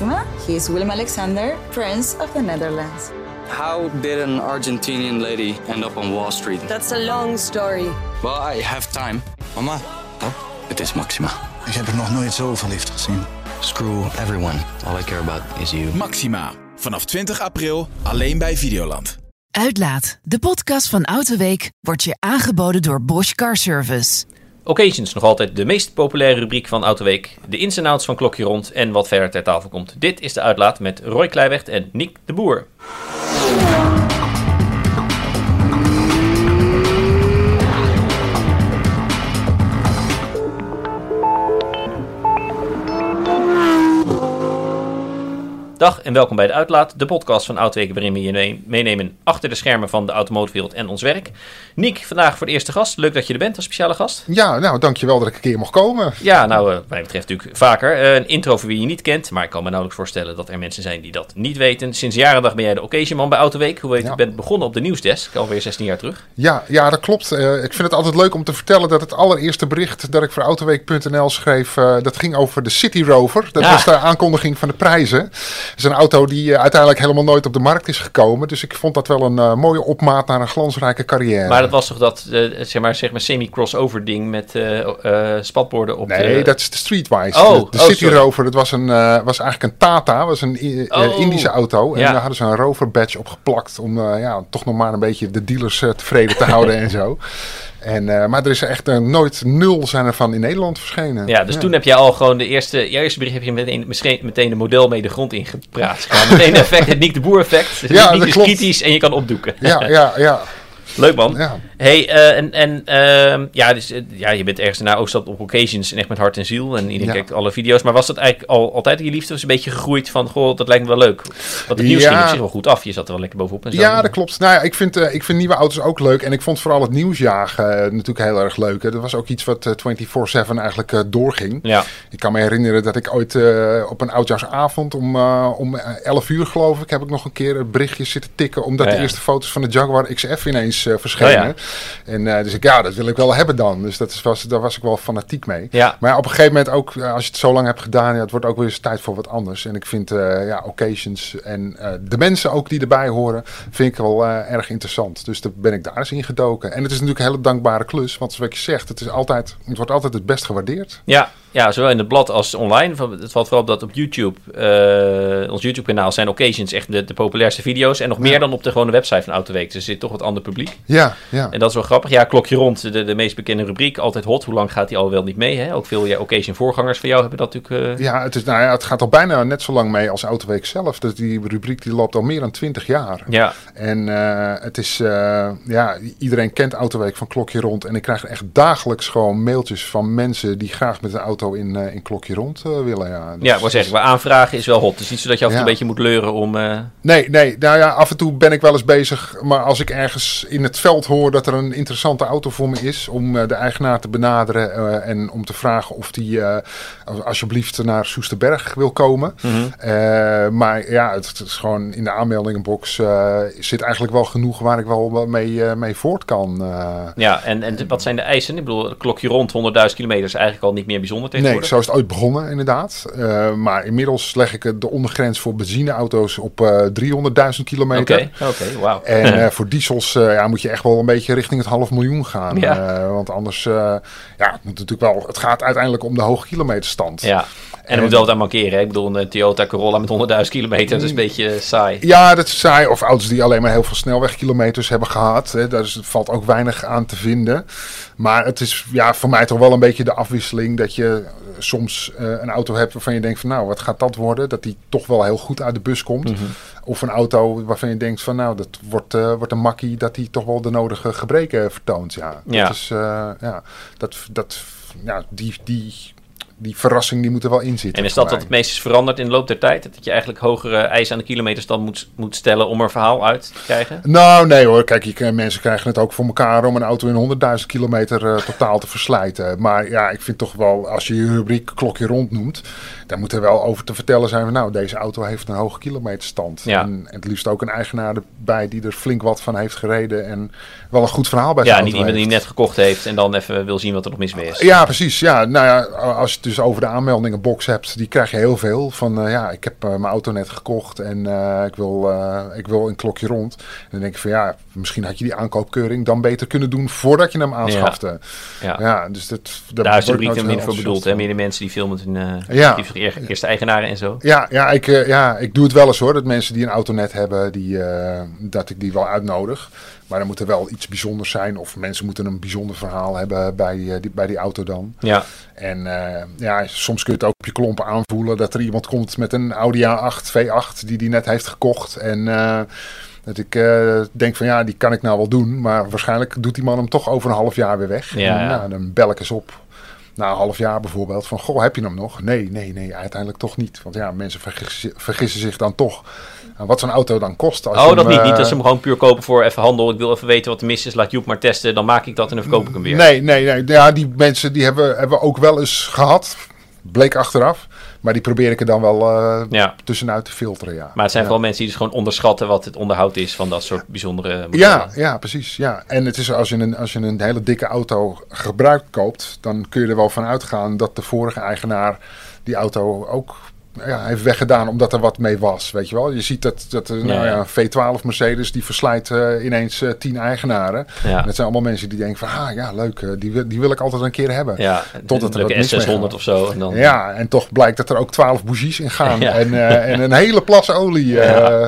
Maxima. He is Willem Alexander, Prince of the Netherlands. How did an Argentinian lady end up on Wall Street? That's a long story. Well, I have time. Mama, Oh, het is Maxima. ik heb er nog nooit zo verliefd gezien. Screw everyone. All I care about is you. Maxima. Vanaf 20 april alleen bij Videoland. Uitlaat, de podcast van Autoweek, wordt je aangeboden door Bosch Car Service. Occasions nog altijd de meest populaire rubriek van Autoweek. De ins en outs van Klokje Rond en wat verder ter tafel komt. Dit is de uitlaat met Roy Kleiweg en Nick de Boer. Dag en welkom bij de Uitlaat, de podcast van Autoweek waarin we je mee- meenemen achter de schermen van de automotivewereld en ons werk. Nick, vandaag voor de eerste gast. Leuk dat je er bent als speciale gast. Ja, nou, dankjewel dat ik een keer mocht komen. Ja, nou, eh, wat mij betreft natuurlijk vaker. Eh, een intro voor wie je niet kent, maar ik kan me nauwelijks voorstellen dat er mensen zijn die dat niet weten. Sinds jarendag ben jij de occasionman bij Autoweek. Hoe weet je Ja. bent begonnen op de nieuwsdesk, alweer 16 jaar terug. Ja, ja dat klopt. Eh, ik vind het altijd leuk om te vertellen dat het allereerste bericht dat ik voor Autoweek.nl schreef, dat ging over de City Rover. Dat Ja. was de aankondiging van de prijzen. Is een auto die eh, uiteindelijk helemaal nooit op de markt is gekomen. Dus ik vond dat wel een eh, mooie opmaat naar een glansrijke carrière. Maar dat was toch dat, eh, zeg maar, zeg maar semi-crossover ding met spatborden op Nee, de... dat is de Streetwise. Oh, de de oh, City sorry. Rover, dat was, een, was eigenlijk een Tata, was een Oh, Indische auto. En ja. daar hadden ze een Rover badge op geplakt om ja, toch nog maar een beetje de dealers tevreden te houden en zo. En, eh, maar er is echt eh, nooit nul zijn er van in Nederland verschenen. Ja, dus toen heb je al gewoon de eerste, je eerste bericht heb je meteen, misschien meteen de model mee de grond ingepraat. Meteen een effect, het Nick de Boer effect. Dus Ja, niet dat kritisch en je kan opdoeken. Ja, ja, ja. Leuk man. ja. Hey, eh, en, en ehm, ja, dus, eh, ja, je bent ergens ook zat op occasions en echt met hart en ziel. En iedereen Ja. kijkt alle video's. Maar was dat eigenlijk al, altijd je liefde? Was een beetje gegroeid van, goh, dat lijkt me wel leuk. Want het nieuws Ja. ging op zich wel goed af. Je zat er wel lekker bovenop en zo. Ja, dat klopt. Nou ja, ik vind, eh, ik vind nieuwe auto's ook leuk. En ik vond vooral het nieuwsjagen natuurlijk heel erg leuk. hè. Dat was ook iets wat eh, 24-7 eigenlijk doorging. Ja, Ik kan me herinneren dat ik ooit op een oudjaarsavond om, om eh, 11 uur geloof ik, heb ik nog een keer een berichtje zitten tikken. Omdat de eerste foto's van de Jaguar XF ineens verschenen. Oh, ja. En eh, dus ik, ja, dat wil ik wel hebben dan. Dus dat is, was, daar was ik wel fanatiek mee. ja. Maar op een gegeven moment ook, eh, als je het zo lang hebt gedaan, ja, het wordt ook weer eens tijd voor wat anders. En ik vind eh, ja, occasions en eh, de mensen ook die erbij horen, vind ik wel eh, erg interessant. Dus daar ben ik daar eens in gedoken. En het is natuurlijk een hele dankbare klus, want zoals je zegt, het, is altijd, het wordt altijd het best gewaardeerd. Ja, ja, zowel in het blad als online. Het valt vooral op dat op YouTube, eh, ons YouTube-kanaal, zijn occasions echt de, de populairste video's. En nog meer dan op de gewone website van Autoweek. Dus er zit toch wat ander publiek. Ja, ja. En dat is wel grappig. Ja, klokje rond, de, de meest bekende rubriek. Altijd hot. Hoe lang gaat die al wel niet mee? Hè? Ook veel ja, occasion-voorgangers van jou hebben dat natuurlijk... eh, Ja, het, is, nou ja, het gaat al bijna net zo lang mee als Autoweek zelf. Dus die rubriek die loopt al meer dan 20 jaar. ja. En eh, het is, ja, iedereen kent Autoweek van Klokje Rond. En ik krijg echt dagelijks gewoon mailtjes van mensen die graag met een auto in, eh, in Klokje Rond eh, willen. Ja, Dus- Ja, ik wou zeggen, maar aanvragen is wel hot. Het is niet zo dat je af en toe Ja. een beetje moet leuren om... eh, Nee, nee, nou ja, af en toe ben ik wel eens bezig. Maar als ik ergens in het veld hoor dat er een interessante auto voor me is, om de eigenaar te benaderen en om te vragen of die alsjeblieft naar Soesterberg wil komen. mhm. Maar ja, het, het is gewoon in de aanmeldingenbox zit eigenlijk wel genoeg waar ik wel mee, mee voort kan. Ja, en, en wat zijn de eisen? Ik bedoel, klokje rond 100.000 kilometer is eigenlijk al niet meer bijzonder Nee, tegenwoordig. zo is het ooit begonnen inderdaad. Eh, maar inmiddels leg ik de ondergrens voor benzineauto's op eh 300.000 kilometer. Oké, oké, wauw. En eh, voor diesels ja, moet je echt wel een beetje richting het half miljoen gaan. Ja. Want anders, ja, het, moet natuurlijk wel, het gaat uiteindelijk om de hoge kilometerstand. ja, en er moet wel wat aan mankeren. Hè? Ik bedoel, een Toyota Corolla met 100.000 kilometer, dat is een beetje eh, saai. Ja, dat is saai. Of auto's die alleen maar heel veel snelwegkilometers hebben gehad. Hè. Daar is, valt ook weinig aan te vinden. Maar het is ja, voor mij toch wel een beetje de afwisseling dat je eh, soms eh, een auto hebt waarvan je denkt van nou, wat gaat dat worden? Dat die toch wel heel goed uit de bus komt. Mhm. Of een auto waarvan je denkt van nou, dat wordt, eh, wordt een makkie dat die toch wel de nodige gebreken vertoont. Ja, Ja. Dat is, ja, dat, dat, ja die, die, die verrassing die moet er wel in zitten. En is dat wat het meest is veranderd in de loop der tijd? Dat je eigenlijk hogere eisen aan de kilometerstand moet, moet stellen om er verhaal uit te krijgen? Nou, nee hoor. Kijk, je, mensen krijgen het ook voor elkaar om een auto in 100.000 kilometer eh, totaal te verslijten. Maar ja, ik vind toch wel, als je je rubriek klokje rond noemt, dan moet er wel over te vertellen zijn van, nou, deze auto heeft een hoge kilometerstand. Ja. En het liefst ook een eigenaar erbij die er flink wat van heeft gereden en wel een goed verhaal bij Ja, zijn niet iemand die net gekocht heeft en dan even wil zien wat er nog mis mee is. Ja, precies. Ja, nou ja, als het dus over de aanmeldingenbox hebt, die krijg je heel veel. Van eh, ja, ik heb eh, mijn auto net gekocht en eh, ik, wil, ik wil een klokje rond. En dan denk ik van ja, misschien had je die aankoopkeuring dan beter kunnen doen voordat je hem aanschafte. Ja. Ja, dus dat, daar Daar is de rubriek minder voor bedoeld. Hè? enthousiast Meer de mensen die filmen met hun Ja. eerste eigenaren en zo. Ja, ja, ik, ja, ik doe het wel eens hoor. Dat mensen die een auto net hebben, die, dat ik die wel uitnodig. Maar dan moet er wel iets bijzonders zijn. Of mensen moeten een bijzonder verhaal hebben bij, eh, die, bij die auto dan. Ja, En eh, ja, soms kun je het ook op je klompen aanvoelen dat er iemand komt met een Audi A8 V8 die die net heeft gekocht. En eh, dat ik denk van ja, die kan ik nou wel doen. Maar waarschijnlijk doet die man hem toch over een half jaar weer weg. Ja, en, ja. nou, dan bel ik eens op. Na een half jaar bijvoorbeeld. Van goh, heb je hem nog? Nee, nee, nee, uiteindelijk toch niet. Want ja, mensen vergissen, vergissen zich dan toch. Aan wat zo'n auto dan kost. Als je oh, dat hem, niet. eh, Niet dat ze hem gewoon puur kopen voor even handel. Ik wil even weten wat er mis is. Laat Joep maar testen. Dan maak ik dat en dan verkoop ik hem weer. Nee, nee, nee. Ja, die mensen die hebben, hebben we ook wel eens gehad. Bleek achteraf. Maar die probeer ik er dan wel eh, Ja. tussenuit te filteren, ja. Maar het zijn ja. vooral mensen die dus gewoon onderschatten wat het onderhoud is van dat soort bijzondere modellen. Ja, ja, precies. Ja. En het is als je, een, als je een hele dikke auto gebruikt koopt, dan kun je er wel van uitgaan dat de vorige eigenaar die auto ook ja, heeft weggedaan omdat er wat mee was. Weet je wel? Je ziet dat, dat nou Ja, ja, een V12 Mercedes die verslijt eh, ineens eh, tien eigenaren. Ja. En dat zijn allemaal mensen die denken van, ah ja, leuk, eh, die, wil- die wil ik altijd een keer hebben. Ja, Totdat er een wat leuke mis mee S600 gaat. of zo. En dan, Ja, en toch blijkt dat er ook twaalf bougies in gaan. Ja. En, en een hele plas olie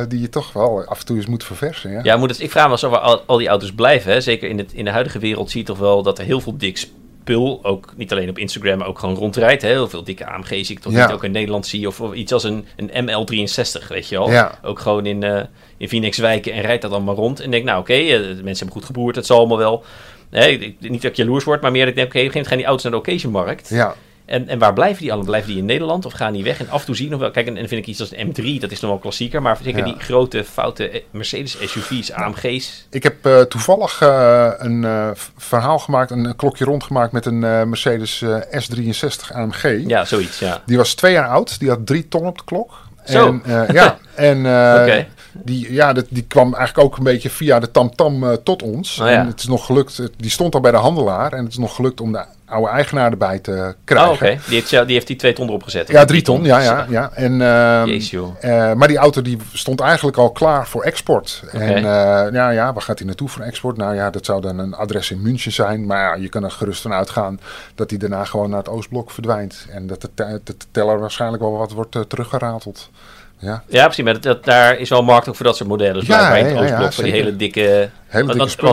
die je toch wel af en toe eens moet verversen. Ja? Ja, moet het, ik vraag me waar al, al die auto's blijven. Hè? Zeker in, het, in de huidige wereld zie je toch wel dat er heel veel dik spul, ook niet alleen op Instagram, maar ook gewoon rondrijdt. Hè? Heel veel dikke AMG zie ik toch Ja. niet ook in Nederland zie. Of, of iets als een, een ML63, weet je wel. Ja. Ook gewoon in, eh in Phoenix wijken en rijdt dat allemaal rond. En denk, nou oké, eh, de mensen hebben goed geboerd, het zal allemaal wel. Nee, ik- niet dat ik jaloers word, maar meer dat ik denk, oké, op een gegeven moment gaan die auto's naar de occasionmarkt. Ja. En, en waar blijven die allemaal? Blijven die in Nederland of gaan die weg? En af en toe zie je nog wel... Kijk, en, en vind ik iets als een M3, dat is nog wel klassieker. Maar zeker Ja. die grote, foute eh, Mercedes SUV's, AMG's. Ik heb eh, toevallig eh, een verhaal gemaakt, een, klokje rondgemaakt met een Mercedes eh, S63 AMG. Ja, zoiets, ja. Die was twee jaar oud, die had drie ton op de klok. Zo. En, ja, en Oké. Die, ja, dat, die kwam eigenlijk ook een beetje via de tamtam eh, tot ons. Oh, ja. En het is nog gelukt, die stond al bij de handelaar en het is nog gelukt om de oude eigenaar erbij te krijgen. Oh, oké. Die, heeft, die heeft die twee ton erop gezet. Ja, drie ton, ja, ja. ja. En, ehm, Jezus, joh. eh, maar die auto die stond eigenlijk al klaar voor export. En eh, ja, ja, waar gaat hij naartoe voor export? Nou ja, dat zou dan een adres in München zijn. Maar ja, je kan er gerust van uitgaan dat hij daarna gewoon naar het Oostblok verdwijnt. En dat de, de teller waarschijnlijk wel wat wordt teruggerateld. Ja, Ja, precies. Maar dat, dat- daar is wel markt ook voor dat soort modellen. Ja, het ja, voor die hele dikke... want,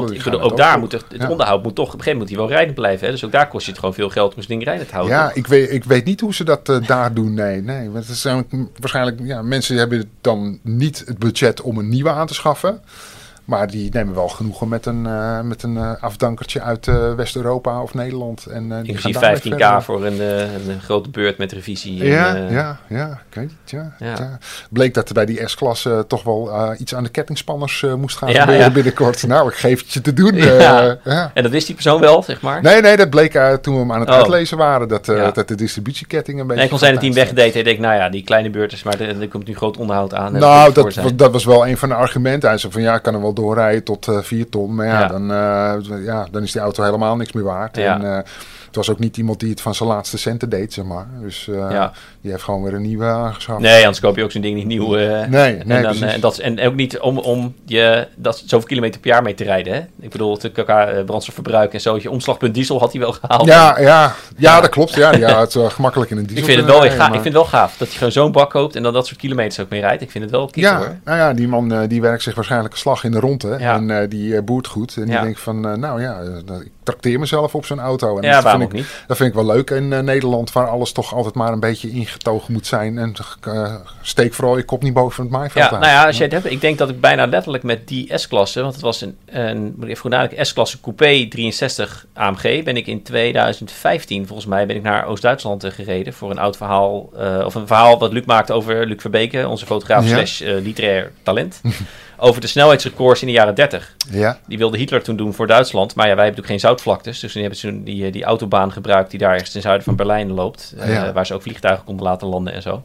dikke want- ook daar moet het, het Ja. onderhoud moet toch... Op een gegeven moment moet hij wel rijdend blijven. Hè? Dus ook daar kost je het gewoon veel geld om zo'n ding rijdend te houden. ja ik, weet, ik weet niet hoe ze dat eh, daar doen. Nee, nee. Want het zijn waarschijnlijk, ja, mensen hebben dan niet het budget om een nieuwe aan te schaffen. Maar die nemen wel genoegen met een, eh, met een eh, afdankertje uit eh, West-Europa of Nederland. En, die Inclusief gaan daarmee 15k verder. voor een, een grote beurt met revisie. Ja, ja, ja, ik weet het, ja, Ja. ja. Bleek dat er bij die S-klasse toch wel iets aan de kettingspanners moest gaan Ja, gebeuren binnenkort. Nou, ik geef het je te doen. En dat wist die persoon wel, zeg maar. Nee, nee, dat bleek toen we hem aan het Oh. uitlezen waren. Dat, dat de distributieketting een beetje... Nee, ik kon zijn team van tijd wegdeed. Hij denkt, nou ja, die kleine beurt is, maar er er komt nu groot onderhoud aan. Nou, dat, dat was wel een van de argumenten. Hij zei van ja, ik kan hem wel doorrijden tot eh 4 ton. Maar ja, Ja. Dan, eh, ja, dan is die auto helemaal niks meer waard. Ja. En eh, het was ook niet iemand die het van zijn laatste centen deed, zeg maar. Dus eh, Ja. Die heeft gewoon weer een nieuwe aangeschaft. Nee, anders koop je ook zo'n ding niet nieuw. eh, Nee, nee, en, dan, eh, en, dat, en ook niet om, om je dat zoveel kilometer per jaar mee te rijden. Hè? Ik bedoel, het elkaar eh, brandstofverbruik en zo. Je omslagpunt diesel had hij wel gehaald. Ja, ja, ja, dat klopt. Ja, ja, het is gemakkelijk in een diesel ik vind het wel rijden, gaaf. Ik vind het wel gaaf dat je gewoon zo'n bak koopt en dan dat soort kilometers ook mee rijdt. Ik vind het wel Ja, hoor. nou ja, die man die werkt zich waarschijnlijk een slag in de ronde. Ja. En die boert goed. En die denkt van, nou ja, ik trakteer mezelf op zo'n auto. En Ja, dat waarom vind ook ik, niet? Dat vind ik wel leuk in Nederland, waar alles toch altijd maar een beetje ingetogen moet zijn. En eh, steek vooral je kop niet boven het maaiveld Ja, nou ja, als je het hebt, ik denk dat ik bijna letterlijk met die S-klasse, want het was een, een moet ik even goed nadenken, S-klasse Coupé 63 AMG, ben ik in 2015, volgens mij, ben ik naar Oost-Duitsland eh, gereden voor een oud verhaal, eh, of een verhaal wat Luc maakte over Luc Verbeke, onze fotograaf Ja. slash literair talent, over de snelheidsrecords in de jaren 30. Ja, Die wilde Hitler toen doen voor Duitsland. Maar ja, wij hebben natuurlijk geen zoutvlaktes. Dus toen hebben ze toen die, eh, die autobaan gebruikt die daar ergens ten zuiden van Berlijn loopt. eh. Waar ze ook vliegtuigen konden laten landen en zo.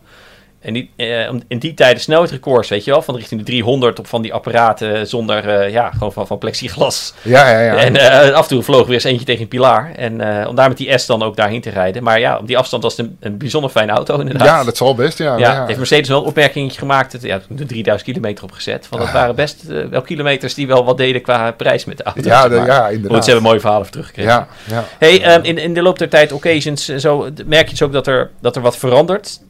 En die, eh, in die tijden snelheidsrecords, weet je wel, van richting de 300 op van die apparaten zonder, eh, ja, gewoon van, van plexiglas. Ja, ja, ja. En eh, af en toe vloog weer eens eentje tegen een pilaar. En om daar met die S dan ook daarheen te rijden. Maar ja, op die afstand was het een, een bijzonder fijne auto inderdaad. ja, dat zal best, ja. Ja, ja. heeft Mercedes wel een opmerking gemaakt. Ja, de 3000 kilometer opgezet. Van dat waren best wel kilometers die wel wat deden qua prijs met de auto. Ja, de- ja, inderdaad. ze hebben mooie verhalen voor teruggekregen. Ja, ja. Hey, ehm, in, in de loop der tijd, occasions en zo, merk je dus ook dat er, dat er wat verandert?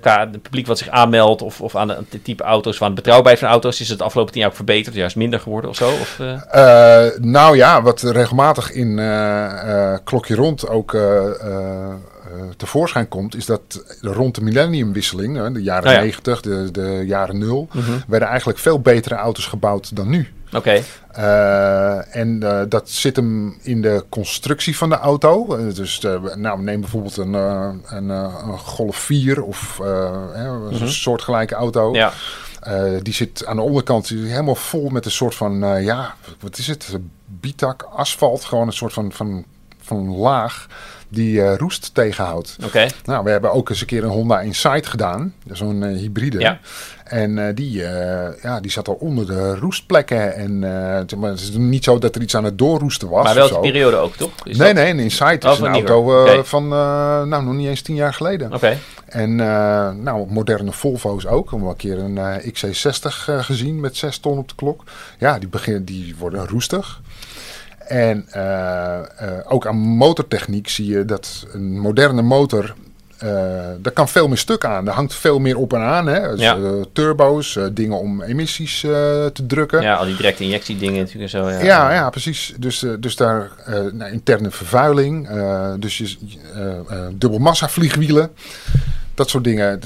Qua het publiek wat zich aanmeldt of, of aan het type auto's, aan de betrouwbaarheid van auto's. Is het de afgelopen tien jaar ook verbeterd, juist minder geworden of zo? Of, eh? Eh, nou ja, wat regelmatig in klokje rond ook tevoorschijn komt, is dat rond de millenniumwisseling, de jaren Oh ja. 90, de, de jaren 0, Mhm. werden eigenlijk veel betere auto's gebouwd dan nu. Oké, Eh, en eh, dat zit hem in de constructie van de auto. Eh, dus nou, neem bijvoorbeeld een, een, een Golf 4 of hè, een soortgelijke auto. ja. Die zit aan de onderkant die helemaal vol met een soort van, ja, wat is het? Bitak, asfalt, gewoon een soort van, van, van laag die eh, roest tegenhoudt. Oké, Nou, we hebben ook eens een keer een Honda Insight gedaan, zo'n eh, hybride. Ja. En eh, die, ja, die zat al onder de roestplekken. En het is niet zo dat er iets aan het doorroesten was. maar wel de periode ook, toch? Is Nee, dat- nee, een Insight Oh, is een nieuwer. auto van, nou, nog niet eens tien jaar geleden. Oké, En nou, moderne Volvo's ook. We hebben een keer een eh, XC60 eh, gezien met 6 ton op de klok. Ja, die, beginnen, die worden roestig. En eh, eh, ook aan motortechniek zie je dat een moderne motor... eh daar kan veel meer stuk aan. Er hangt veel meer op en aan. Hè? Dus, Ja. turbo's, dingen om emissies te drukken. ja, al die directe injectiedingen natuurlijk en zo. Ja, Ja, ja, precies. Dus, dus daar nou, interne vervuiling, dus je, dubbelmassa vliegwielen, dat soort dingen.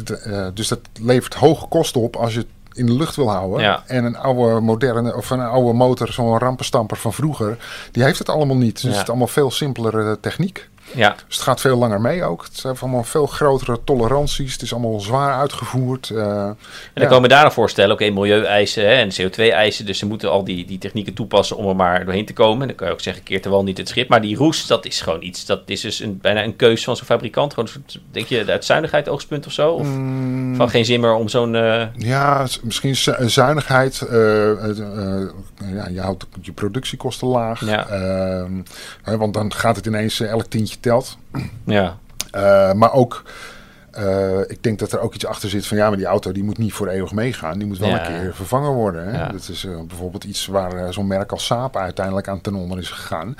Dus dat levert hoge kosten op als je in de lucht wil houden. Ja. En een oude moderne of een oude motor, zo'n rampenstamper van vroeger, die heeft het allemaal niet. Dus Ja. het is allemaal veel simpelere techniek. Ja. Dus het gaat veel langer mee ook. Het zijn allemaal veel grotere toleranties. Het is allemaal zwaar uitgevoerd. eh, En dan ja. komen we daar voorstellen, oké, milieueisen hè, en CO2-eisen. Dus ze moeten al die, die technieken toepassen om er maar doorheen te komen. Dan kan je ook zeggen, keert er wel niet het schip. Maar die roest, dat is gewoon iets. Dat is dus een, bijna een keus van zo'n fabrikant. Gewoon, soort, denk je, uit zuinigheid oogspunt of zo? Of Mm. van geen zin meer om zo'n... eh, Ja, misschien zuinigheid. eh, eh, ja, je houdt je productiekosten laag. Ja. Ehm, want dan gaat het ineens, elk tientje telt. ja, Eh, maar ook, eh, ik denk dat er ook iets achter zit van ja, maar die auto die moet niet voor eeuwig meegaan. Die moet wel Ja. een keer vervangen worden. Hè? Ja. Dat is eh, bijvoorbeeld iets waar zo'n merk als Saab uiteindelijk aan ten onder is gegaan.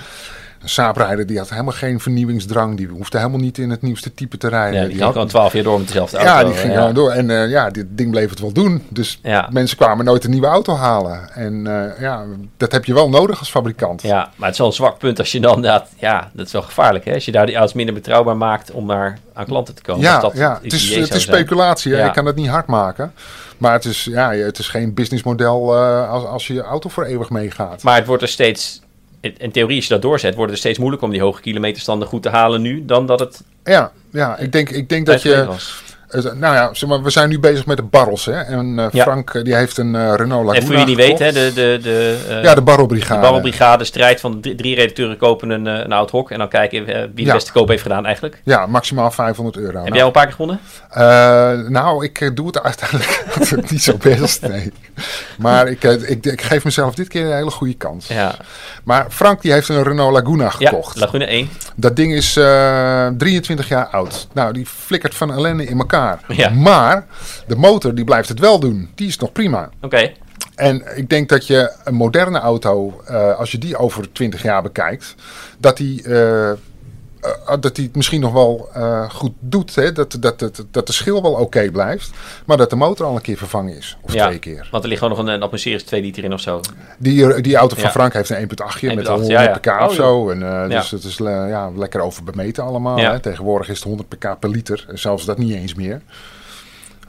Een Saab-rijder die had helemaal geen vernieuwingsdrang. Die hoefde helemaal niet in het nieuwste type te rijden. ja, die ging had- gewoon twaalf jaar door met dezelfde auto. ja, die ging ja. door. En eh, ja, dit ding bleef het wel doen. Dus Ja. mensen kwamen nooit een nieuwe auto halen. En eh, ja, dat heb je wel nodig als fabrikant. Ja, maar het is wel een zwak punt als je dan inderdaad... Ja, dat is wel gevaarlijk, hè? Als je daar die auto's minder betrouwbaar maakt om naar aan klanten te komen. ja, dat ja. het is, het is speculatie. Ja. Je kan het niet hard maken. Maar het is, ja, het is geen businessmodel eh, als, als je auto voor eeuwig meegaat. Maar het wordt er steeds... In theorie, als je dat doorzet, wordt het steeds moeilijker om die hoge kilometerstanden goed te halen nu, dan dat het Ja, ja ik, denk, ik denk dat je... was. Het- nou ja, zeg maar, we zijn nu bezig met de barrels. Hè? En eh. Frank eh, die heeft een eh, Renault Laguna En voor wie niet weet, gekocht. hè, de, de, de, eh, Ja, de barrelbrigade. de Barrelbrigade strijd van drie, drie redacteuren kopen een, eh, een oud hok en dan kijken eh, wie de Ja. beste koop heeft gedaan eigenlijk. Ja, maximaal 500 euro. Heb Nou, jij al een paar keer gewonnen? Eh, nou, ik eh, doe het uiteindelijk niet zo best, nee. Maar ik, eh, ik, ik geef mezelf dit keer een hele goede kans. Ja, Maar Frank die heeft een Renault Laguna ja gekocht. Laguna 1. Dat ding is eh, 23 jaar oud. Nou, die flikkert van ellende in elkaar. Ja. Maar de motor die blijft het wel doen. Die is nog prima. Oké, En ik denk dat je een moderne auto, eh, als je die over 20 jaar bekijkt, dat die, eh, dat die het misschien nog wel eh, goed doet. Hè? Dat, dat, dat, dat de schil wel oké blijft, maar dat de motor al een keer vervangen is. Of ja. twee keer. Want er ligt gewoon nog een, een atmosferische 2 liter in of zo. Die, die auto van Ja. Frank heeft een 1.8 met 1.8, 100 ja, ja. pk of Oh, zo. En, eh. Dus het is eh, ja, lekker overbemeten allemaal. Hè? Tegenwoordig is het 100 pk per liter. En zelfs dat niet eens meer.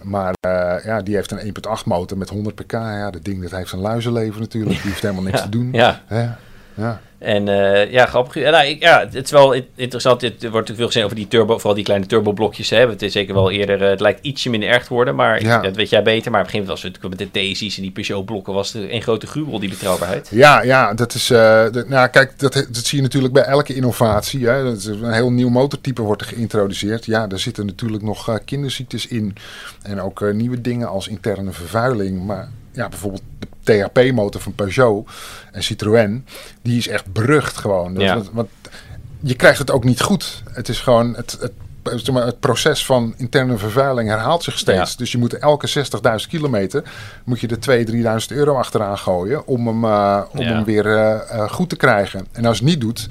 Maar eh, ja, die heeft een 1.8 motor met 100 pk. Ja, dat ding dat heeft een luizenleven natuurlijk. Die heeft helemaal niks Ja. te doen. Ja. Hè? Ja. En eh, ja, grappig. Ja, nou, ik, ja, het is wel in- interessant. Het wordt natuurlijk veel gezegd over die turbo, vooral die kleine turboblokjes. Hè. Het is zeker wel eerder, eh, het lijkt ietsje minder erg te worden, maar Ja. dat weet jij beter. Maar op een gegeven moment was het natuurlijk met de TSI's en die Peugeot-blokken was er een grote gruwel, die betrouwbaarheid. Ja, ja, dat is. eh, nou, kijk, dat, dat zie je natuurlijk bij elke innovatie. Hè. Dat is een heel nieuw motortype wordt er geïntroduceerd. Ja, daar zitten natuurlijk nog eh, kinderziektes in. En ook nieuwe dingen als interne vervuiling. Maar ja, bijvoorbeeld de THP-motor van Peugeot en Citroën, die is echt berucht gewoon. Dat- Ja. want, want je krijgt het ook niet goed. Het is gewoon het. het zeg maar, het proces van interne vervuiling herhaalt zich steeds. Ja. Dus je moet elke 60.000 kilometer moet je er 2.000, 3.000 euro achteraan gooien om hem, eh, om Ja. hem weer eh, eh, goed te krijgen. En als je het niet doet,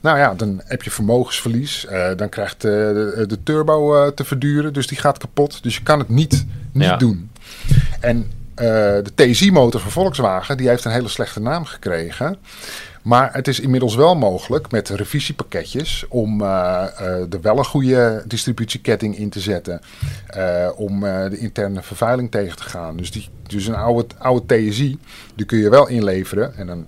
nou ja, dan heb je vermogensverlies. Dan krijgt de, de turbo te verduren, dus die gaat kapot. Dus je kan het niet, niet Ja. doen. En eh, de TSI-motor van Volkswagen, die heeft een hele slechte naam gekregen. Maar het is inmiddels wel mogelijk met revisiepakketjes om eh, er wel een goede distributieketting in te zetten. om de interne vervuiling tegen te gaan. Dus, die, dus een oude, oude TSI, die kun je wel inleveren. En dan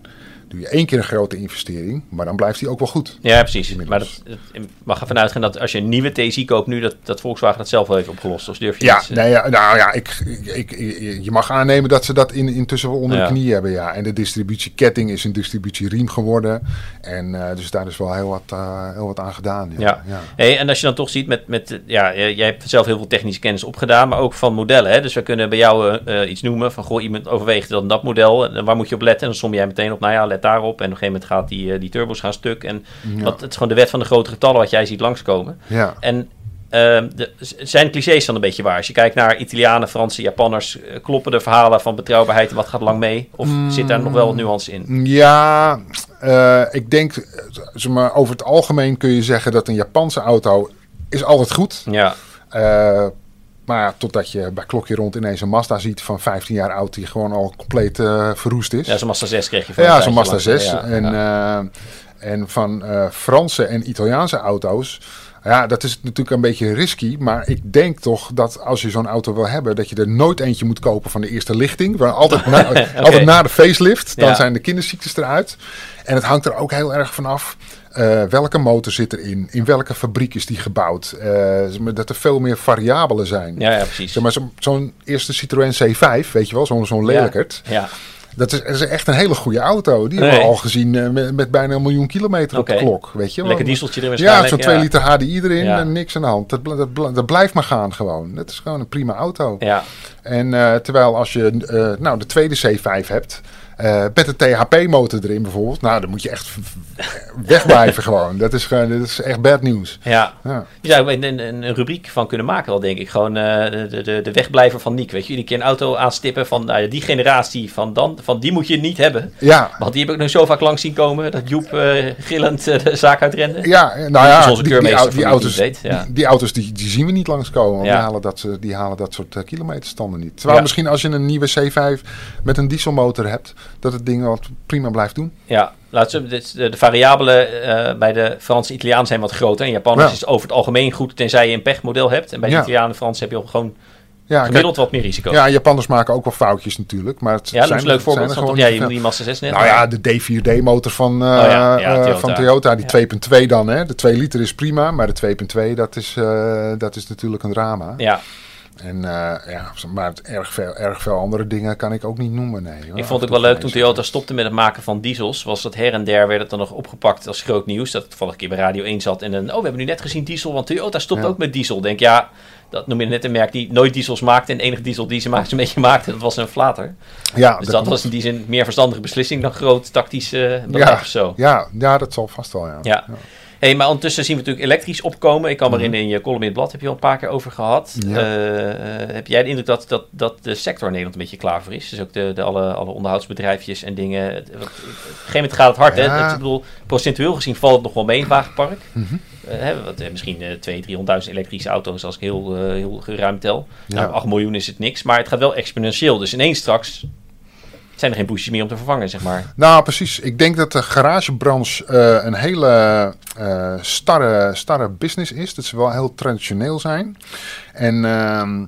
doe je één keer een grote investering, maar dan blijft die ook wel goed. Ja, precies. Inmiddels. Maar dat, het mag ervan uitgaan dat als je een nieuwe TSI koopt nu, dat, dat Volkswagen dat zelf wel heeft opgelost. Of durf je Ja, iets, eh, nee, ja, nou ja, ik, ik, ik- je mag aannemen dat ze dat in, intussen wel onder Ja. de knie hebben. Ja. En de distributieketting is een distributieriem geworden. En eh, dus daar is wel heel wat, eh, heel wat aan gedaan. Ja. Ja. Hey, en als je dan toch ziet met, met ja, jij hebt zelf heel veel technische kennis opgedaan, maar ook van modellen. Hè? Dus we kunnen bij jou iets noemen van, goh, iemand overweegt dat en dat model. En waar moet je op letten? En dan som jij meteen op, nou ja, let daarop. En op een gegeven moment gaat die, eh, die turbos gaan stuk. En Ja. wat, het is gewoon de wet van de grote getallen wat jij ziet langskomen. Ja. En ehm, de, zijn clichés dan een beetje waar? Als je kijkt naar Italianen, Fransen, Japanners, eh, kloppen de verhalen van betrouwbaarheid en wat gaat lang mee? Of zit daar nog wel wat nuance in? Ja, eh, ik denk, zeg maar, over het algemeen kun je zeggen dat een Japanse auto is altijd goed. Ja, maar ja, totdat je bij klokje rond ineens een Mazda ziet van 15 jaar oud die gewoon al compleet eh, verroest is. ja zo'n Mazda 6 kreeg je van Ja, zo'n Mazda lang. 6. Ja, en, ja. eh, en van eh, Franse en Italiaanse auto's. Ja, dat is natuurlijk een beetje risky. Maar ik denk toch dat als je zo'n auto wil hebben, dat je er nooit eentje moet kopen van de eerste lichting. Maar altijd, na, altijd na de facelift. Dan Ja. zijn de kinderziektes eruit. En het hangt er ook heel erg vanaf. eh welke motor zit erin? In welke fabriek is die gebouwd? Eh, dat er veel meer variabelen zijn. ja, ja, precies. Zeg maar, zo- zo'n eerste Citroën C5, weet je wel, zo'n zo'n lelijkert. Ja, Dat is, is echt een hele goede auto. Die hebben we al gezien eh, met, met bijna een miljoen kilometer op de klok. Weet je? lekker dieseltje erin Ja, zo'n 2 liter HDI erin Ja. en niks aan de hand. Dat blijft maar gaan gewoon. Dat is gewoon een prima auto. Ja, En eh, terwijl als je eh, nou, de tweede C5 hebt, eh, met een THP-motor erin bijvoorbeeld, nou dan moet je echt wegblijven gewoon. Dat is, gewoon, dat is echt bad nieuws. ja. Ja. Je zou er een, een, een rubriek van kunnen maken wel, denk ik. Gewoon eh, de, de, de wegblijver van Niek. Weet je, iedere keer een auto aanstippen van nou, die generatie van dan. Van die moet je niet hebben. Ja, Want die heb ik nu zo vaak langs zien komen. Dat Joep eh, gillend de zaak uitrende. Ja, nou ja, die, die, auto's, niet weet, ja. die, die auto's die, die zien we niet langskomen. want Ja. Die, halen dat, ze- die halen dat soort kilometerstanden niet. Terwijl misschien als je een nieuwe C5 met een dieselmotor hebt, dat het ding wel prima blijft doen. Ja, laat ze, de, de variabelen eh, bij de Fransen en Italianen zijn wat groter. En Japanners Ja. is over het algemeen goed, tenzij je een pechmodel hebt. En bij de Ja. Italianen en Fransen heb je gewoon Ja, kijk, gemiddeld wat meer risico. ja, Japanners maken ook wel foutjes natuurlijk. Maar het Ja, dat zijn is een leuk zijn voorbeeld. gewoon ja, je veel. die Mazda 6 net. Nou ja, de D4D-motor van, eh, ja, ja, eh, Toyota. van Toyota, die Ja. 2.2 dan. Hè. De 2 liter is prima, maar de 2.2 dat is, dat is natuurlijk een drama. Ja, En, eh, ja, maar erg, veel, erg veel andere dingen kan ik ook niet noemen. Nee, hoor. ik vond het ook wel leuk toen Toyota stopte met het maken van diesels. Was dat her en der werd het dan nog opgepakt als groot nieuws. Dat het een keer bij Radio 1 zat. En dan, oh, we hebben nu net gezien diesel, want Toyota stopt Ja. ook met diesel. Denk ja, dat noem je net een merk die nooit diesels maakte. En de enige diesel die ze maakte, een beetje maakte, dat was een flater. Ja, Dus dat was in die zin meer verstandige beslissing dan groot tactisch beleid ja, of zo. Ja, ja, dat zal vast wel, ja. Ja. Hey, maar ondertussen zien we natuurlijk elektrisch opkomen. Ik kan me Mhm. herinneren, in je column in het blad heb je al een paar keer over gehad. Ja. Eh, eh, heb jij de indruk dat, dat, dat de sector in Nederland een beetje klaar voor is? Dus ook de, de alle, alle onderhoudsbedrijfjes en dingen. Wat- Op een gegeven moment gaat het hard. Hè? Ja. Ik bedoel, procentueel gezien valt het nog wel mee in het wagenpark. Mhm. Eh, hè, wat, eh, misschien eh 200.000, 300.000 elektrische auto's als ik heel, eh, heel geruimd tel. Ja. Nou, 8 miljoen is het niks, maar het gaat wel exponentieel. Dus ineens straks zijn er geen busjes meer om te vervangen, zeg maar. Nou, precies. Ik denk dat de garagebranche eh, een hele eh, starre, starre business is. Dat ze wel heel traditioneel zijn. En ehm,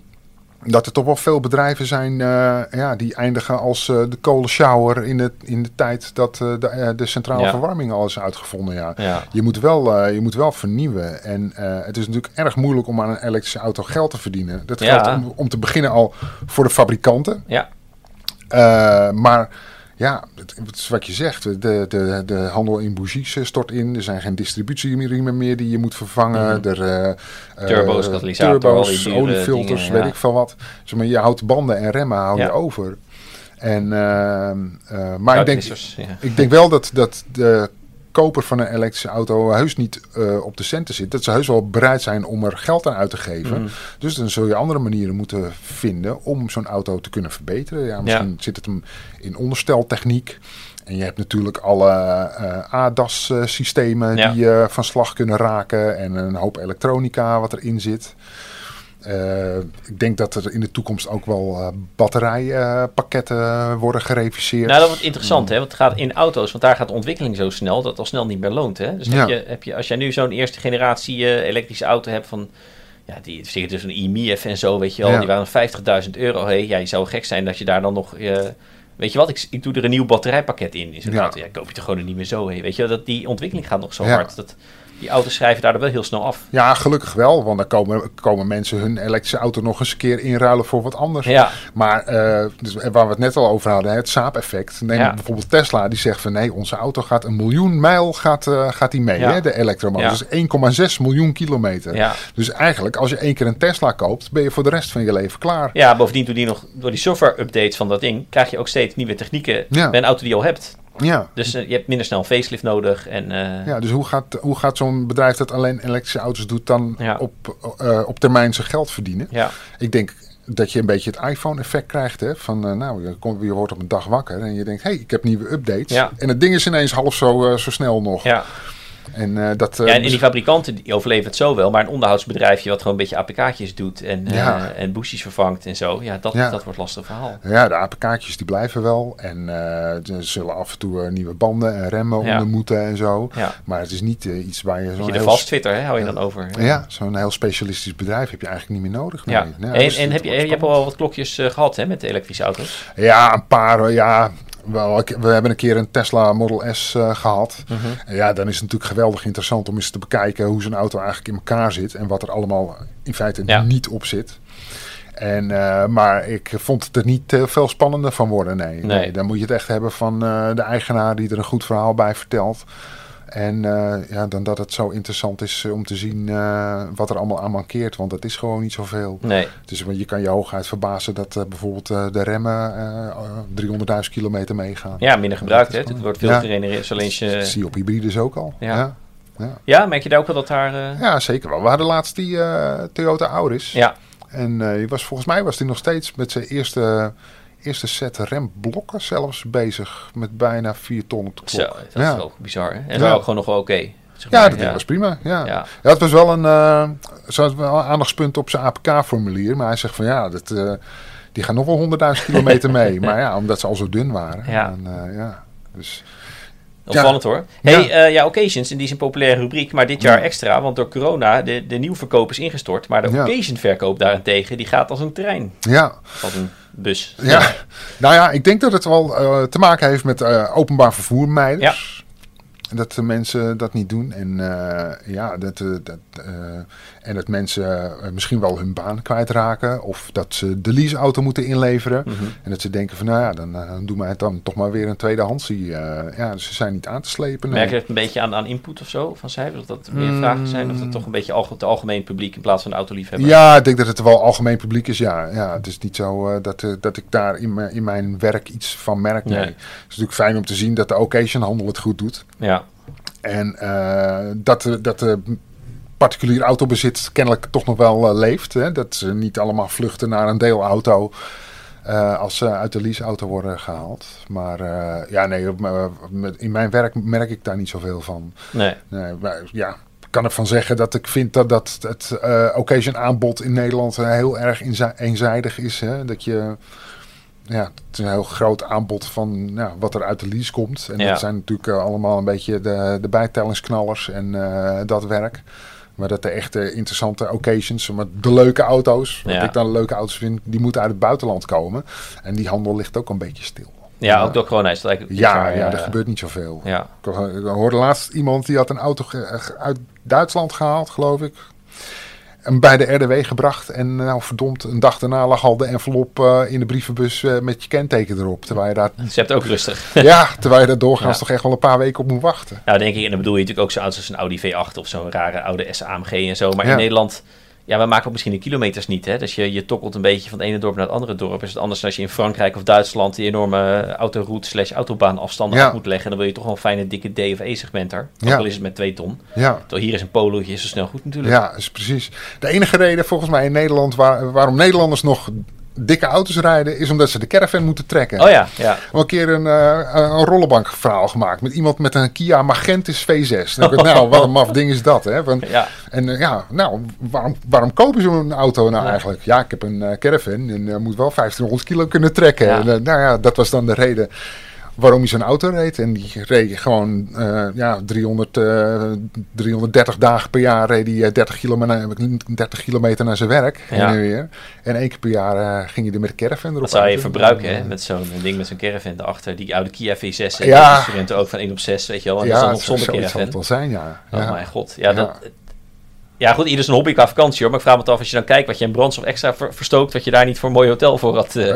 dat er toch wel veel bedrijven zijn eh, ja, die eindigen als de kolenshower in de, in de tijd dat de, de centrale Ja. verwarming al is uitgevonden. Ja. Ja. Je, moet wel, je moet wel vernieuwen. En het is natuurlijk erg moeilijk om aan een elektrische auto geld te verdienen. Dat Ja. geldt om, om te beginnen al voor de fabrikanten. Ja, Eh, maar ja, het, het is wat je zegt. De, de, de handel in bougies eh, stort in. Er zijn geen distributieriemen meer die je moet vervangen. Er, eh. Turbo's, turbo's, oliefilters, dingen, weet ja. ik veel wat. Zeg maar, je houdt banden en remmen hou Ja. je over. En, maar ik denk, ja. ik denk wel dat, dat de koper van een elektrische auto heus niet eh, op de centen zit. Dat ze heus wel bereid zijn om er geld aan uit te geven. Mhm. Dus dan zul je andere manieren moeten vinden om zo'n auto te kunnen verbeteren. Ja, misschien zit het hem in ondersteltechniek. En je hebt natuurlijk alle eh, ADAS-systemen Ja. die eh, van slag kunnen raken. En een hoop elektronica wat erin zit. Eh, ik denk dat er in de toekomst ook wel eh, batterijpakketten worden gereviseerd. Nou, dat wordt interessant, hè? Want het gaat in auto's, want daar gaat de ontwikkeling zo snel dat het al snel niet meer loont, hè? Dus Ja. heb je, heb je, als jij nu zo'n eerste generatie eh, elektrische auto hebt van, ja, die zeker dus een IMIF en zo, weet je wel, Ja. die waren 50.000 euro. Hey, ja, je zou gek zijn dat je daar dan nog, eh, weet je wat, ik, ik doe er een nieuw batterijpakket in. in zo'n Ja. auto. Ja, koop je toch gewoon niet meer zo, hè? Weet je wel, dat die ontwikkeling gaat nog zo hard. Dat, die auto's schrijven daar wel heel snel af. Ja, gelukkig wel, want dan komen, komen mensen hun elektrische auto nog eens een keer inruilen voor wat anders. Ja, Maar eh, dus waar we het net al over hadden, het saap-effect. Neem Ja. bijvoorbeeld Tesla, die zegt van nee, onze auto gaat een miljoen mijl gaat, eh, gaat die mee, Ja. hè, de elektromotor. Dus 1,6 miljoen kilometer. ja. Dus eigenlijk, als je één keer een Tesla koopt, ben je voor de rest van je leven klaar. Ja, bovendien door die, nog, door die software-updates van dat ding, krijg je ook steeds nieuwe technieken Ja. bij een auto die je al hebt. Ja. Dus eh, je hebt minder snel een facelift nodig. En, eh, Ja, dus hoe gaat, hoe gaat zo'n bedrijf dat alleen elektrische auto's doet dan Ja. op, eh, op termijn zijn geld verdienen? ja. Ik denk dat je een beetje het iPhone-effect krijgt. Hè? Van, nou, je, wordt op een dag wakker en je denkt, hé, hey, ik heb nieuwe updates. Ja. En het ding is ineens half zo, zo snel nog. Ja. En, eh, dat, eh, ja, en die dus- fabrikanten die overleven het zo wel, maar een onderhoudsbedrijfje wat gewoon een beetje APK'tjes doet en, eh, Ja. en boostjes vervangt en zo, ja, dat, Ja. dat wordt lastig verhaal. ja, de APK'tjes die blijven wel. En eh, er zullen af en toe eh, nieuwe banden en remmen onder moeten en zo. Maar het is niet eh, iets waar je zo'n je, de heel, vast Twitter, hè, hou je dan over. ja, zo'n heel specialistisch bedrijf heb je eigenlijk niet meer nodig. Ja. nee. Ja, en dus en heb je, je hebt al wat klokjes eh, gehad hè, met de elektrische auto's. Ja, een paar. eh, Ja, wel, we hebben een keer een Tesla Model S eh, gehad. Mhm. En ja, dan is het natuurlijk geweldig interessant om eens te bekijken hoe zo'n auto eigenlijk in elkaar zit. En wat er allemaal in feite Ja. niet op zit. En, eh, maar ik vond het er niet veel spannender van worden. Nee. Nee. dan moet je het echt hebben van eh, de eigenaar die er een goed verhaal bij vertelt. En eh, ja, dan dat het zo interessant is eh, om te zien eh, wat er allemaal aan mankeert. Want het is gewoon niet zoveel. Nee. Dus je kan je hooguit verbazen dat bijvoorbeeld de remmen eh 300.000 kilometer meegaan. Ja, minder gebruikt. Hè. Het wordt veel Ja. gegenereerd. Dus alleen Dat je, zie je op hybrides ook al. Ja. Ja. Ja. ja, merk je daar ook wel dat daar... Ja, zeker wel. We hadden laatst die Toyota Auris. ja. En die was, volgens mij was die nog steeds met zijn eerste, eerste set remblokken zelfs bezig. Met bijna 4 ton op de Zo, klok. dat ja. is wel bizar. Hè. En Ja. ook gewoon nog wel oké. zeg Ja, maar. dat ding was prima. Ja. Ja. Ja, het was wel een, had wel een aandachtspunt op zijn APK-formulier. Maar hij zegt van ja, dat, eh, die gaan nog wel 100.000 kilometer mee. Maar ja, omdat ze al zo dun waren. Ja. En, eh, ja. Dus, Opvallend hoor. Ja. Hey, eh, ja, occasions, en die is een populaire rubriek, maar dit jaar Ja. extra, want door corona, de, de nieuwverkoop is ingestort, maar de Ja. occasion verkoop daarentegen, die gaat als een trein, ja, als een bus. ja. nou ja, ik denk dat het wel eh, te maken heeft met eh, openbaar vervoermijders. Dat de mensen dat niet doen. En, eh, ja, dat, eh, dat, eh, en dat mensen misschien wel hun baan kwijtraken. Of dat ze de leaseauto moeten inleveren. Mhm. En dat ze denken van, nou ja, dan eh, doen wij het dan toch maar weer een tweedehandsie. eh ja, dus ze zijn niet aan te slepen. nee. Merk je het een beetje aan, aan input of zo van cijfers? Of dat meer Mm. vragen zijn? Of dat toch een beetje alge- het algemeen publiek in plaats van de autoliefhebber? Ja, ik denk dat het wel algemeen publiek is. Ja, ja het is niet zo dat, dat ik daar in, mijn- in mijn werk iets van merk. Nee. Nee. Het is natuurlijk fijn om te zien dat de occasionhandel het goed doet. Ja. En eh, dat, dat de particulier autobezit kennelijk toch nog wel eh, leeft. Hè? Dat ze niet allemaal vluchten naar een deelauto eh, als ze uit de leaseauto worden gehaald. Maar ja, nee, in mijn werk merk ik daar niet zoveel van. Nee. Nee, maar ja, ik kan ervan zeggen dat ik vind dat, dat het eh occasion aanbod in Nederland heel erg eenzi- eenzijdig is. Hè? Dat je, ja, het is een heel groot aanbod van ja, wat er uit de lease komt. En Ja. dat zijn natuurlijk eh, allemaal een beetje de, de bijtellingsknallers en eh, dat werk. Maar dat de echte interessante occasions, maar de leuke auto's, wat Ja. ik dan leuke auto's vind, die moeten uit het buitenland komen. En die handel ligt ook een beetje stil. Ja, ook door corona is dat eigenlijk... Ja, ja, er gebeurt niet zoveel. Ja. Ik ho- ik hoorde laatst iemand die had een auto uit Duitsland gehaald, geloof ik. En bij de RDW gebracht. En nou verdomd, een dag daarna lag al de envelop eh, in de brievenbus eh, met je kenteken erop. Terwijl je daar, je hebt ook rustig. ja, terwijl je daar doorgaans Ja. toch echt wel een paar weken op moet wachten. Nou, denk ik, en dan bedoel je natuurlijk ook zo'n auto's als een Audi V8 of zo'n rare oude SAMG en zo. Maar Ja. in Nederland, ja, we maken ook misschien de kilometers niet. Hè? Dus je, je tokkelt een beetje van het ene dorp naar het andere dorp. Is het anders dan als je in Frankrijk of Duitsland die enorme autoroute slash autobaanafstanden Ja. moet leggen. Dan wil je toch wel een fijne dikke D of E-segment er. Ook Ja. al is het met 2 ton. Ja. Terwijl hier is een polootje is zo snel goed natuurlijk. Ja, is precies. De enige reden volgens mij in Nederland waar, waarom Nederlanders nog dikke auto's rijden, is omdat ze de caravan moeten trekken. Oh ja, ja. Al een keer een, eh een rollenbankverhaal gemaakt met iemand met een Kia Magentis V6. Dan denk ik, nou, wat een maf ding is dat, hè? Want, Ja. En eh, ja, nou, waarom, waarom kopen ze zo'n auto nou Ja. eigenlijk? Ja, ik heb een eh, caravan en moet wel 1500 kilo kunnen trekken. Ja. En, nou ja, dat was dan de reden waarom hij zo'n auto reed. En die reed gewoon eh, ja, 300, eh, 330 dagen per jaar reed hij eh, 30, kilometer, 30 kilometer naar zijn werk. Ja. En weer. En één keer per jaar eh, ging hij er met de caravan erop Dat zou je uit. verbruiken, En, hè? eh, Met zo'n ding met zo'n caravan erachter. Die oude Kia V6. En Ja. die studenten ook van 1 op 6, weet je wel. En dat is dan nog zonder zal caravan. het wel zijn, ja. Oh ja. mijn god. Ja, Ja. Dat, ja, goed, ieder zijn hobby qua vakantie hoor. Maar ik vraag me af als je dan kijkt wat je in brandstof extra ver- verstookt, wat je daar niet voor een mooi hotel voor had eh,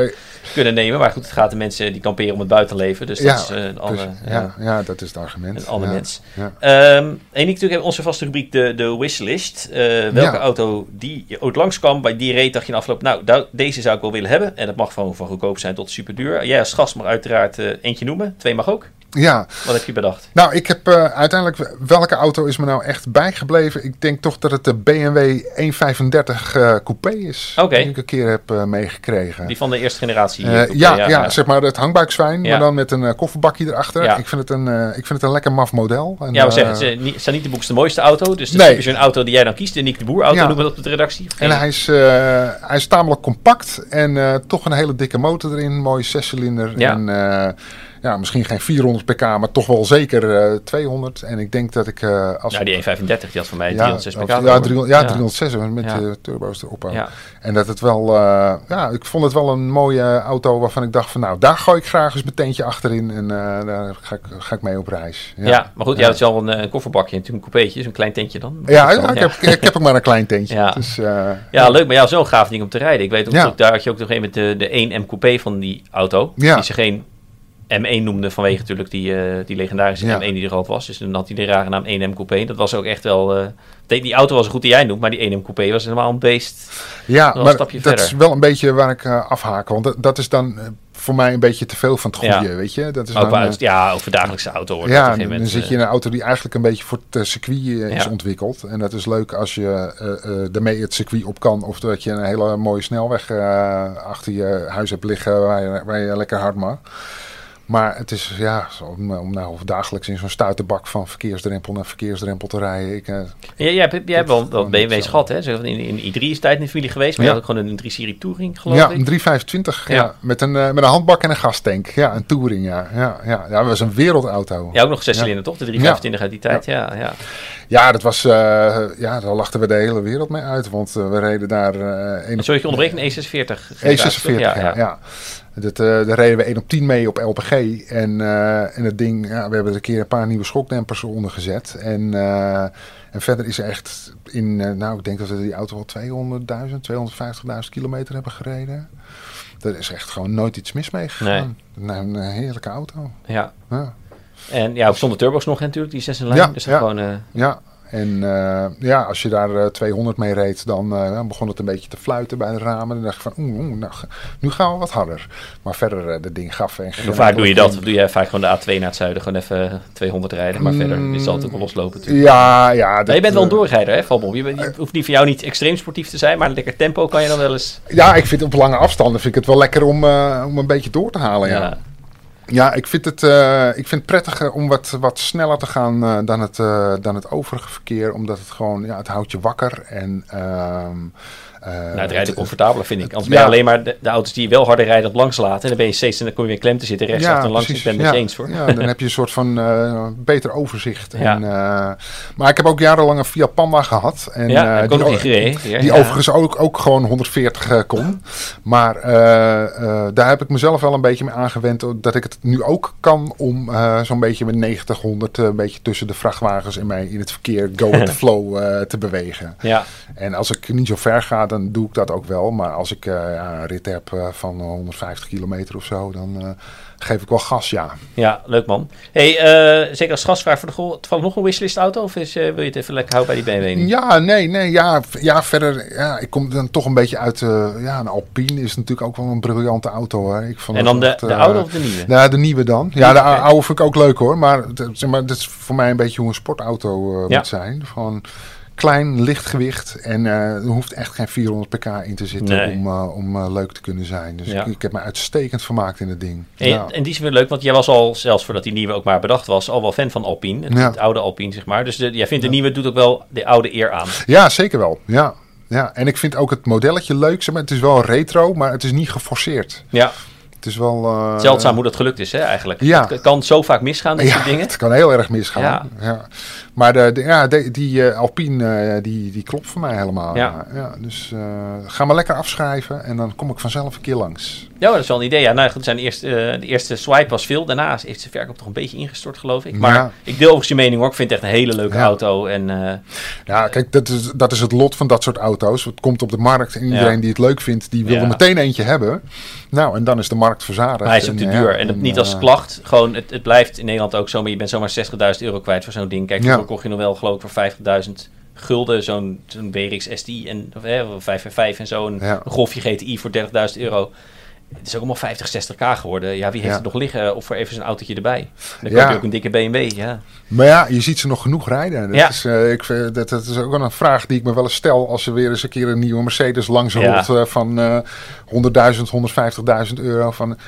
kunnen nemen. Maar goed, het gaat de mensen die kamperen om het buitenleven. Dus dat Ja, is eh, een Dus, ander, ja, ja, dat is het argument. een ander ja. mens. Ja. Ehm en ik natuurlijk hebben onze vaste rubriek de, de wishlist. Eh, welke auto die je ooit langskwam, bij die reed dacht je in afloop, nou, deze zou ik wel willen hebben. En dat mag van, van goedkoop zijn tot super duur. Jij als gast mag uiteraard eentje noemen. Twee mag ook. Ja, Wat heb je bedacht? nou, ik heb eh, uiteindelijk, welke auto is me nou echt bijgebleven? Ik denk toch dat het de BMW 135 eh coupé is. Oké. Die ik een keer heb eh, meegekregen. Die van de eerste generatie. Eh, coupé, ja, ja, zeg maar het hangbuikzwijn, Ja. maar dan met een kofferbakje erachter. Ja. Ik, vind het een, ik vind het een lekker maf model. En, Ja, we zeggen, het is, niet- zijn niet de boekste mooiste auto. Dus het Nee. is een auto die jij dan kiest. De Nick de Boer auto noemen we dat op de redactie. En hij is, hij is tamelijk compact en toch een hele dikke motor erin. Mooie zescilinder. Ja. En ja, misschien geen 400 pk, maar toch wel zeker eh, 200. En ik denk dat ik eh, als... Nou, die 135 die had van mij ja, 306 pk. ja, geloof ik. 300, ja, 306 met Ja. eh, turbo's erop. Ja. En dat het wel... ja, ik vond het wel een mooie auto waarvan ik dacht van... Nou, daar gooi ik graag eens mijn tentje achterin. En daar ga ik, ga ik mee op reis. Ja. maar goed, ja. dat is al een, kofferbakje. En natuurlijk een coupeetje, zo'n klein tentje dan. Ja, ik, heb, ik heb ook maar een klein tentje. Ja. Dus, Ja, leuk. Maar ja, zo'n gaaf ding om te rijden. Ik weet ook, daar had je ook nog een met de, de 1M coupé van die auto. Ja. Die ze geen M1 noemde vanwege natuurlijk die, eh, die legendarische Ja. M1 die er al was. Dus dan had hij de rare naam 1M coupé. Dat was ook echt wel... eh, die, die auto was goed die jij noemt, maar die 1M coupé was helemaal een beest. Ja, maar dat verder. is wel een beetje waar ik afhaak. Want dat, dat is dan voor mij een beetje te veel van het goede, Ja. weet je. Dat is Ook dan, uit- ja, over dagelijkse auto op ja, dan, moment, zit je in een auto die eigenlijk een beetje voor het circuit is Ja. ontwikkeld. En dat is leuk als je eh, ermee het circuit op kan. Of dat je een hele mooie snelweg achter je huis hebt liggen waar je, waar je lekker hard mag. Maar het is ja, om, om nou dagelijks in zo'n stuiterbak van verkeersdrempel naar verkeersdrempel te rijden. Ik, eh, Ja, jij hebt, jij hebt wel, niet BMW's gehad, hè? Zo, in, in i3 is tijd in de familie geweest, maar Ja. je had ook gewoon een 3-serie Touring, geloof ja, ik. een 325 ja. Ja. met, een, eh, met een handbak en een gastank. Ja, een Touring, ja. Ja, ja. ja dat was een wereldauto. Ja, ook nog zes cilinder, toch? De 325 uit die tijd, ja. ja. Ja, dat was, eh, ja, daar lachten we de hele wereld mee uit. Want we reden daar... eh een En sorry, ik onderbreek een E46. E46, generatie, ja. ja, Dat, eh, daar reden we 1 op 10 mee op LPG. En, eh, en het ding, ja, we hebben er een keer een paar nieuwe schokdempers onder gezet. En, eh, en verder is er echt in, nou ik denk dat we die auto wel 200.000, 250.000 kilometer hebben gereden. Er is echt gewoon nooit iets mis mee gegaan. Nou, een heerlijke auto. Ja. Ja. En ja, zonder turbo's nog natuurlijk, die 6 in lijn. Ja, dus dat ja. gewoon... Ja, en eh, ja, als je daar eh, 200 mee reed, dan eh, ja, begon het een beetje te fluiten bij de ramen. Dan dacht je van, oeh, nou, nu gaan we wat harder. Maar verder, dat ding gaf en hoe vaak doe je dat? Of doe je vaak gewoon de A2 naar het zuiden, gewoon even 200 rijden, maar verder is het altijd wel loslopen natuurlijk. Ja, ja. Maar je bent wel een doorrijder, hè, Val op. Je, bent- je hoeft niet voor jou niet extreem sportief te zijn, maar een lekker tempo kan je dan wel eens... Ja, ik vind op lange afstanden vind ik het wel lekker om, om een beetje door te halen. Ja, ja. Ja. ik, vind het, eh, ik vind prettiger om wat, wat sneller te gaan eh, dan, het, eh, dan het overige verkeer. Omdat het gewoon, ja, het houdt je wakker. En ehm, Eh, Nou, het rijden comfortabeler vind ik. Anders ben je alleen maar de, de auto's die wel harder rijden op langs laten. En dan ben je steeds en dan kom je weer klem te zitten rechts achter en langs. Ik ben het eens hoor. Ja, dan heb je een soort van eh, beter overzicht. En, eh, maar ik heb ook jarenlang een Fiat Panda gehad. En, Ja, eh, die gereden. Overigens ook, ook gewoon 140 eh, kon. Maar eh, eh, daar heb ik mezelf wel een beetje mee aangewend. Dat ik het nu ook kan om eh, zo'n beetje met 90, 100 eh, een beetje tussen de vrachtwagens en mij in het verkeer go with the flow eh, te bewegen. Ja, En als ik niet zo ver ga, dan doe ik dat ook wel. Maar als ik eh, ja, een rit heb eh, van 150 kilometer of zo, dan eh, geef ik wel gas, ja. ja, leuk man. Hey, eh, zeker als gastvraag voor de goal. Nog een wishlist auto? Of is, eh, wil je het even lekker houden bij die BMW? Ja, nee, nee, ja, ja verder, ja, ik kom dan toch een beetje uit, eh, ja, een Alpine is natuurlijk ook wel een briljante auto, hoor. Ik vond En dan de, echt, de eh, oude of de nieuwe? Ja, de nieuwe dan. Ja, de oude vind ik ook leuk hoor. Maar, zeg maar dat is voor mij een beetje hoe een sportauto eh, Ja. moet zijn. Van klein, licht gewicht. En eh, er hoeft echt geen 400 pk in te zitten Nee. om, eh, om eh, leuk te kunnen zijn. Dus Ja. ik, ik heb me uitstekend vermaakt in het ding. En, ja. en die is weer leuk, want jij was al, zelfs voordat die nieuwe ook maar bedacht was, al wel fan van Alpine. Het, Ja. het oude Alpine, zeg maar. Dus de, jij vindt de nieuwe doet ook wel de oude eer aan. ja, zeker wel. Ja. Ja, en ik vind ook het modelletje leuk. Zeg maar, het is wel retro, maar het is niet geforceerd. Ja, Het is wel... zeldzaam hoe dat gelukt is, hè, eigenlijk. Ja. Het kan zo vaak misgaan, dit Ja, soort dingen. het kan heel erg misgaan. Ja. Ja. Maar de, de- ja, de- die eh, Alpine, eh, die, die klopt voor mij helemaal. Ja. Ja. dus eh, ga maar lekker afschrijven en dan kom ik vanzelf een keer langs. Ja, dat is wel een idee. Ja, nou goed, zijn de, eerste, de eerste swipe was veel. Daarna is de verkoop toch een beetje ingestort, geloof ik. Maar Ja. ik deel overigens je mening hoor. Ik vind het echt een hele leuke Ja. auto. En Ja, kijk, dat is, dat is het lot van dat soort auto's. Het komt op de markt en iedereen die het leuk vindt, die wil er meteen eentje hebben. Nou, en dan is de markt verzadigd. maar hij is ook te En, duur. ja, En dat niet als klacht. Gewoon, het, het blijft in Nederland ook zo. Maar je bent zomaar 60.000 euro kwijt voor zo'n ding. Kijk, Kocht je nog wel geloof ik voor 50.000 gulden. Zo'n zo'n WRX STI en of, hè, 5 en zo. Een, Ja. een Golfje GTI voor 30.000 euro. Het is ook allemaal 50, 60k geworden. Ja, wie heeft Ja. het nog liggen? Of voor even zo'n autootje erbij. Dan Ja. koop je ook een dikke BMW. Ja. Maar ja, je ziet ze nog genoeg rijden. Dat, Ja. is, eh, ik, vind- dat, dat is ook wel een vraag die ik me wel eens stel als er weer eens een keer een nieuwe Mercedes langs rolt eh, van eh 100.000, 150.000 euro. Van,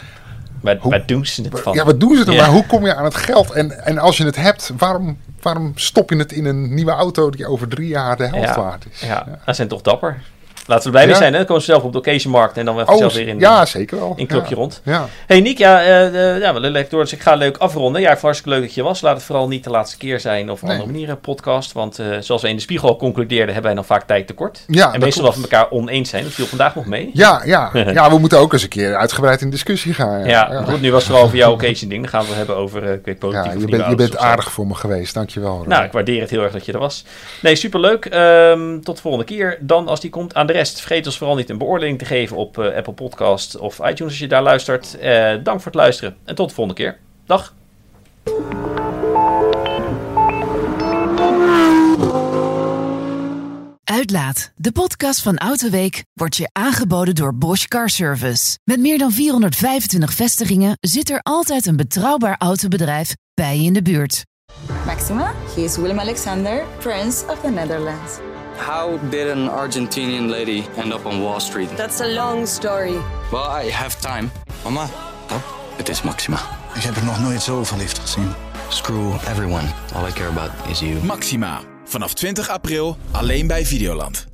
Hoe- waar doen ze het van? Ja, wat doen ze er? Ja. Maar hoe kom je aan het geld? En, en als je het hebt, waarom, waarom stop je het in een nieuwe auto die over drie jaar de helft waard is? Ja, dat zijn toch dapper. Laten we blij mee zijn, hè? Dan komen ze zelf op de occasionmarkt en dan weer Oh, zelf weer in, ja, zeker wel. in een klokje rond. Ja. Hey Nick, ja, eh, eh, ja, we lullen lekker door, dus ik ga leuk afronden. Ja, ik hartstikke leuk dat je was. Laat het vooral niet de laatste keer zijn of op Nee. andere manieren podcast. Want eh, zoals we in de spiegel al concludeerden, hebben wij dan vaak tijd tekort. Ja, en meestal wel van elkaar oneens zijn. Dat viel vandaag nog mee. Ja, ja, ja, we moeten ook eens een keer uitgebreid in discussie gaan. Ja, goed, nu was het vooral over jouw occasion ding. Dan gaan we het hebben over, eh, ik weet politiek Ja, je, bent, je bent aardig voor me geweest, dankjewel. Rob. Nou, ik waardeer het heel erg dat je er was. Nee, superleuk. Ehm tot de volgende keer. Dan als die komt aan de rest. Vergeet ons vooral niet een beoordeling te geven op eh, Apple Podcast of iTunes als je daar luistert. Eh, dank voor het luisteren en tot de volgende keer. Dag. Uitlaat, de podcast van Autoweek, wordt je aangeboden door Bosch Car Service. Met meer dan 425 vestigingen zit er altijd een betrouwbaar autobedrijf bij je in de buurt. Maxima, he is Willem Alexander, Prince of the Netherlands. How did an Argentinian lady end up on Wall Street? That's a long story. Well, I have time. Mama, oh, het is Maxima. Ik heb er nog nooit zo verliefd gezien. Screw everyone. All I care about is you. Maxima. Vanaf 20 april alleen bij Videoland.